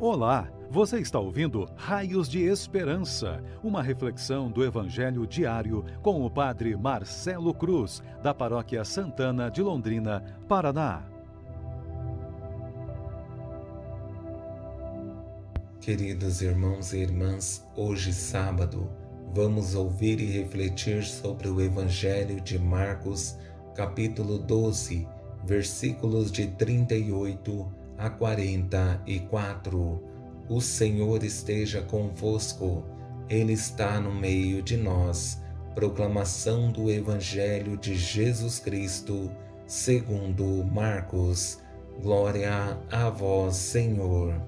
Olá, você está ouvindo Raios de Esperança, uma reflexão do Evangelho diário com o Padre Marcelo Cruz, da Paróquia Santana de Londrina, Paraná. Queridos irmãos e irmãs, hoje sábado, vamos ouvir e refletir sobre o Evangelho de Marcos, capítulo 12, versículos de 38 a 44. O Senhor esteja convosco, Ele está no meio de nós. Proclamação do Evangelho de Jesus Cristo, segundo Marcos. Glória a vós, Senhor.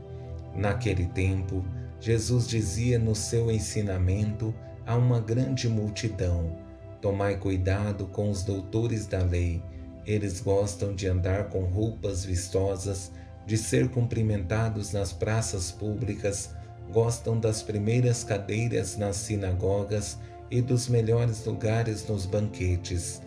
Naquele tempo, Jesus dizia no seu ensinamento a uma grande multidão: Tomai cuidado com os doutores da lei. Eles gostam de andar com roupas vistosas de ser cumprimentados nas praças públicas, gostam das primeiras cadeiras nas sinagogas e dos melhores lugares nos banquetes.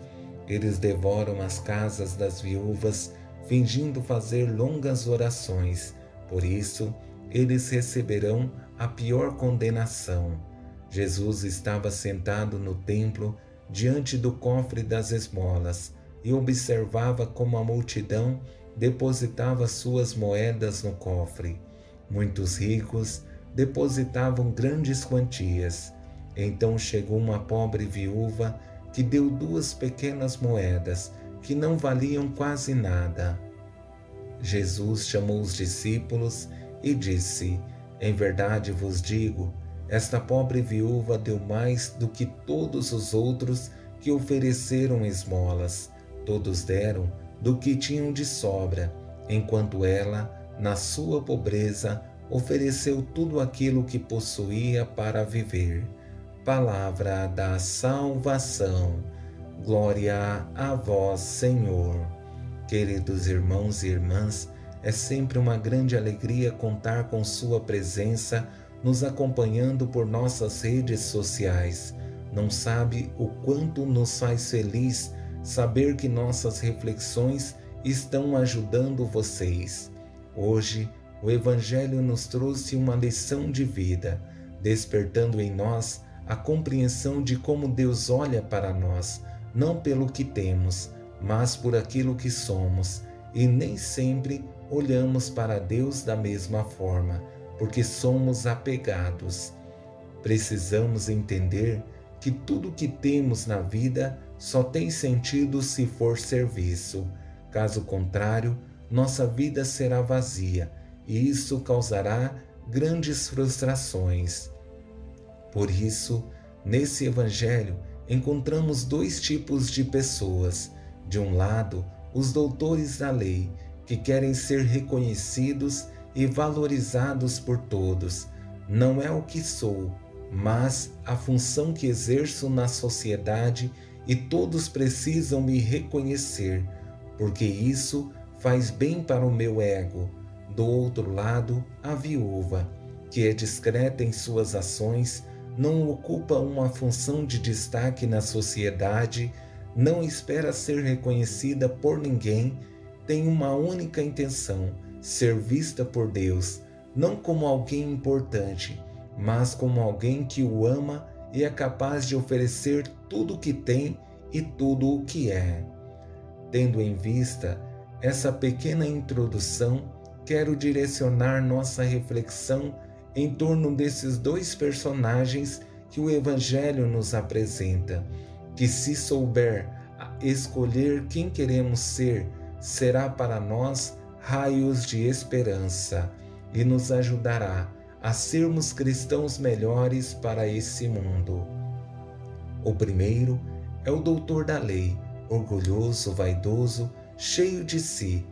Eles devoram as casas das viúvas, fingindo fazer longas orações. Por isso, eles receberão a pior condenação. Jesus estava sentado no templo, diante do cofre das esmolas, e observava como a multidão depositava suas moedas no cofre. Muitos ricos depositavam grandes quantias. Então chegou uma pobre viúva que deu duas pequenas moedas que não valiam quase nada. Jesus chamou os discípulos e disse: Em verdade vos digo, esta pobre viúva deu mais do que todos os outros que ofereceram esmolas. Todos deram do que tinham de sobra, enquanto ela, na sua pobreza, ofereceu tudo aquilo que possuía para viver. Palavra da salvação. Glória a vós, Senhor. Queridos irmãos e irmãs, é sempre uma grande alegria contar com Sua presença nos acompanhando por nossas redes sociais. Não sabe o quanto nos faz feliz saber que nossas reflexões estão ajudando vocês. Hoje, o Evangelho nos trouxe uma lição de vida, despertando em nós a compreensão de como Deus olha para nós, não pelo que temos, mas por aquilo que somos, e nem sempre olhamos para Deus da mesma forma, porque somos apegados. Precisamos entender que tudo que temos na vida só tem sentido se for serviço. Caso contrário, nossa vida será vazia e isso causará grandes frustrações. Por isso, nesse Evangelho, encontramos dois tipos de pessoas. De um lado, os doutores da lei, que querem ser reconhecidos e valorizados por todos. Não é o que sou, mas a função que exerço na sociedade e todos precisam me reconhecer, porque isso faz bem para o meu ego. Do outro lado, a viúva, que é discreta em suas ações, não ocupa uma função de destaque na sociedade, não espera ser reconhecida por ninguém, tem uma única intenção: ser vista por Deus, não como alguém importante, mas como alguém que o ama e é capaz de oferecer tudo o que tem e tudo o que é. Tendo em vista essa pequena introdução, quero direcionar nossa reflexão em torno desses dois personagens que o Evangelho nos apresenta, que, se souber escolher quem queremos ser, será para nós raios de esperança e nos ajudará a sermos cristãos melhores para esse mundo. O primeiro é o doutor da lei, orgulhoso, vaidoso, cheio de si.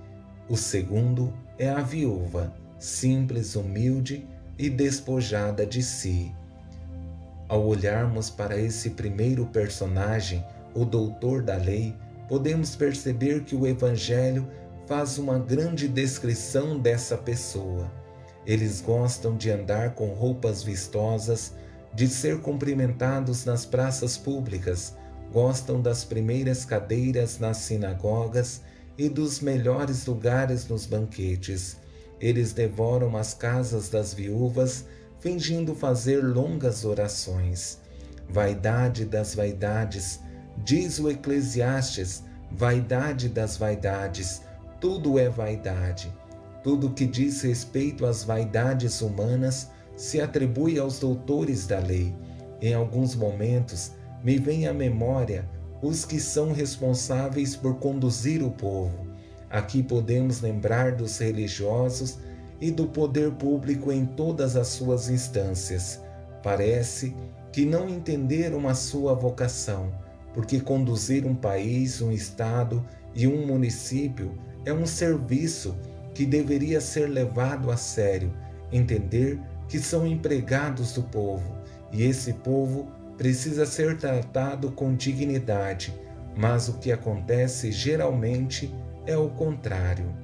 O segundo é a viúva, simples, humilde e despojada de si. Ao olharmos para esse primeiro personagem, o doutor da lei, podemos perceber que o Evangelho faz uma grande descrição dessa pessoa. Eles gostam de andar com roupas vistosas, de ser cumprimentados nas praças públicas, gostam das primeiras cadeiras nas sinagogas e dos melhores lugares nos banquetes. Eles devoram as casas das viúvas, fingindo fazer longas orações. Vaidade das vaidades, diz o Eclesiastes, vaidade das vaidades, tudo é vaidade. Tudo que diz respeito às vaidades humanas se atribui aos doutores da lei. Em alguns momentos, me vem à memória os que são responsáveis por conduzir o povo. Aqui podemos lembrar dos religiosos e do poder público em todas as suas instâncias. Parece que não entenderam a sua vocação, porque conduzir um país, um estado e um município é um serviço que deveria ser levado a sério, entender que são empregados do povo e esse povo precisa ser tratado com dignidade, mas o que acontece geralmente é o contrário.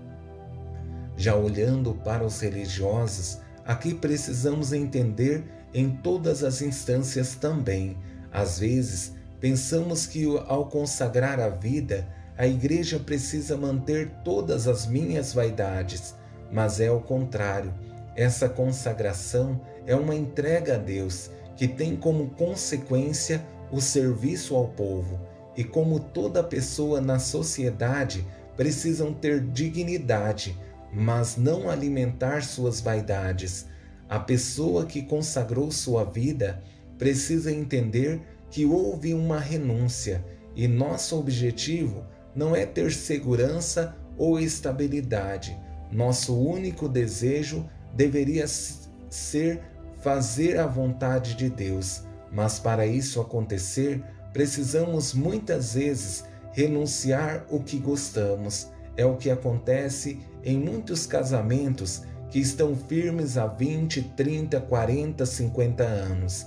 Já olhando para os religiosos, aqui precisamos entender em todas as instâncias também. Às vezes, pensamos que ao consagrar a vida, a igreja precisa manter todas as minhas vaidades, mas é o contrário. Essa consagração é uma entrega a Deus que tem como consequência o serviço ao povo, e como toda pessoa na sociedade precisam ter dignidade, mas não alimentar suas vaidades. A pessoa que consagrou sua vida precisa entender que houve uma renúncia e nosso objetivo não é ter segurança ou estabilidade. Nosso único desejo deveria ser fazer a vontade de Deus, mas para isso acontecer, precisamos muitas vezes renunciar o que gostamos. É o que acontece em muitos casamentos que estão firmes há 20, 30, 40, 50 anos.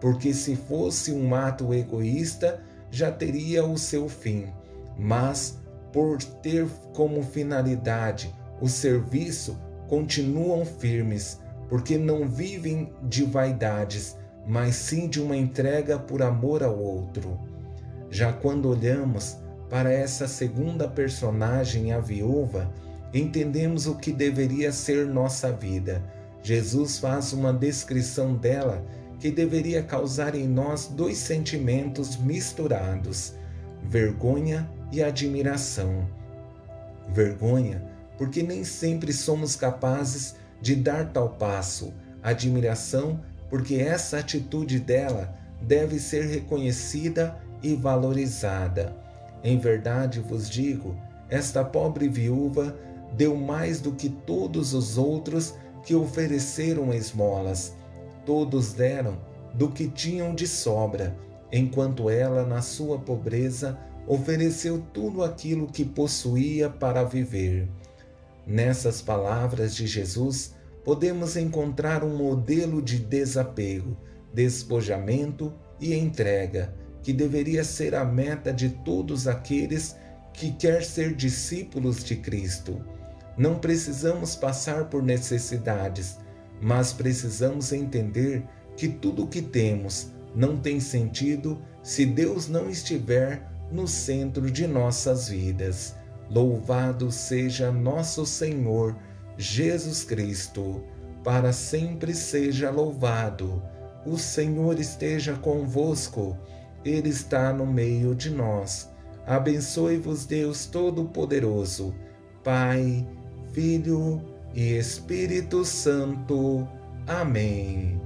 Porque se fosse um ato egoísta, já teria o seu fim mas por ter como finalidade o serviço, continuam firmes, porque não vivem de vaidades, mas sim de uma entrega por amor ao outro. Já quando olhamos para essa segunda personagem, a viúva, entendemos o que deveria ser nossa vida. Jesus faz uma descrição dela que deveria causar em nós dois sentimentos misturados: vergonha e admiração. Vergonha, porque nem sempre somos capazes de dar tal passo. Admiração, porque essa atitude dela deve ser reconhecida e valorizada. Em verdade vos digo, esta pobre viúva deu mais do que todos os outros que ofereceram esmolas. Todos deram do que tinham de sobra, enquanto ela, na sua pobreza, ofereceu tudo aquilo que possuía para viver. Nessas palavras de Jesus, podemos encontrar um modelo de desapego, despojamento e entrega, que deveria ser a meta de todos aqueles que quer ser discípulos de Cristo. Não precisamos passar por necessidades, mas precisamos entender que tudo o que temos não tem sentido se Deus não estiver no centro de nossas vidas. Louvado seja nosso Senhor Jesus Cristo, para sempre seja louvado. O Senhor esteja convosco, Ele está no meio de nós. Abençoe-vos, Deus Todo-Poderoso, Pai, Filho e Espírito Santo. Amém.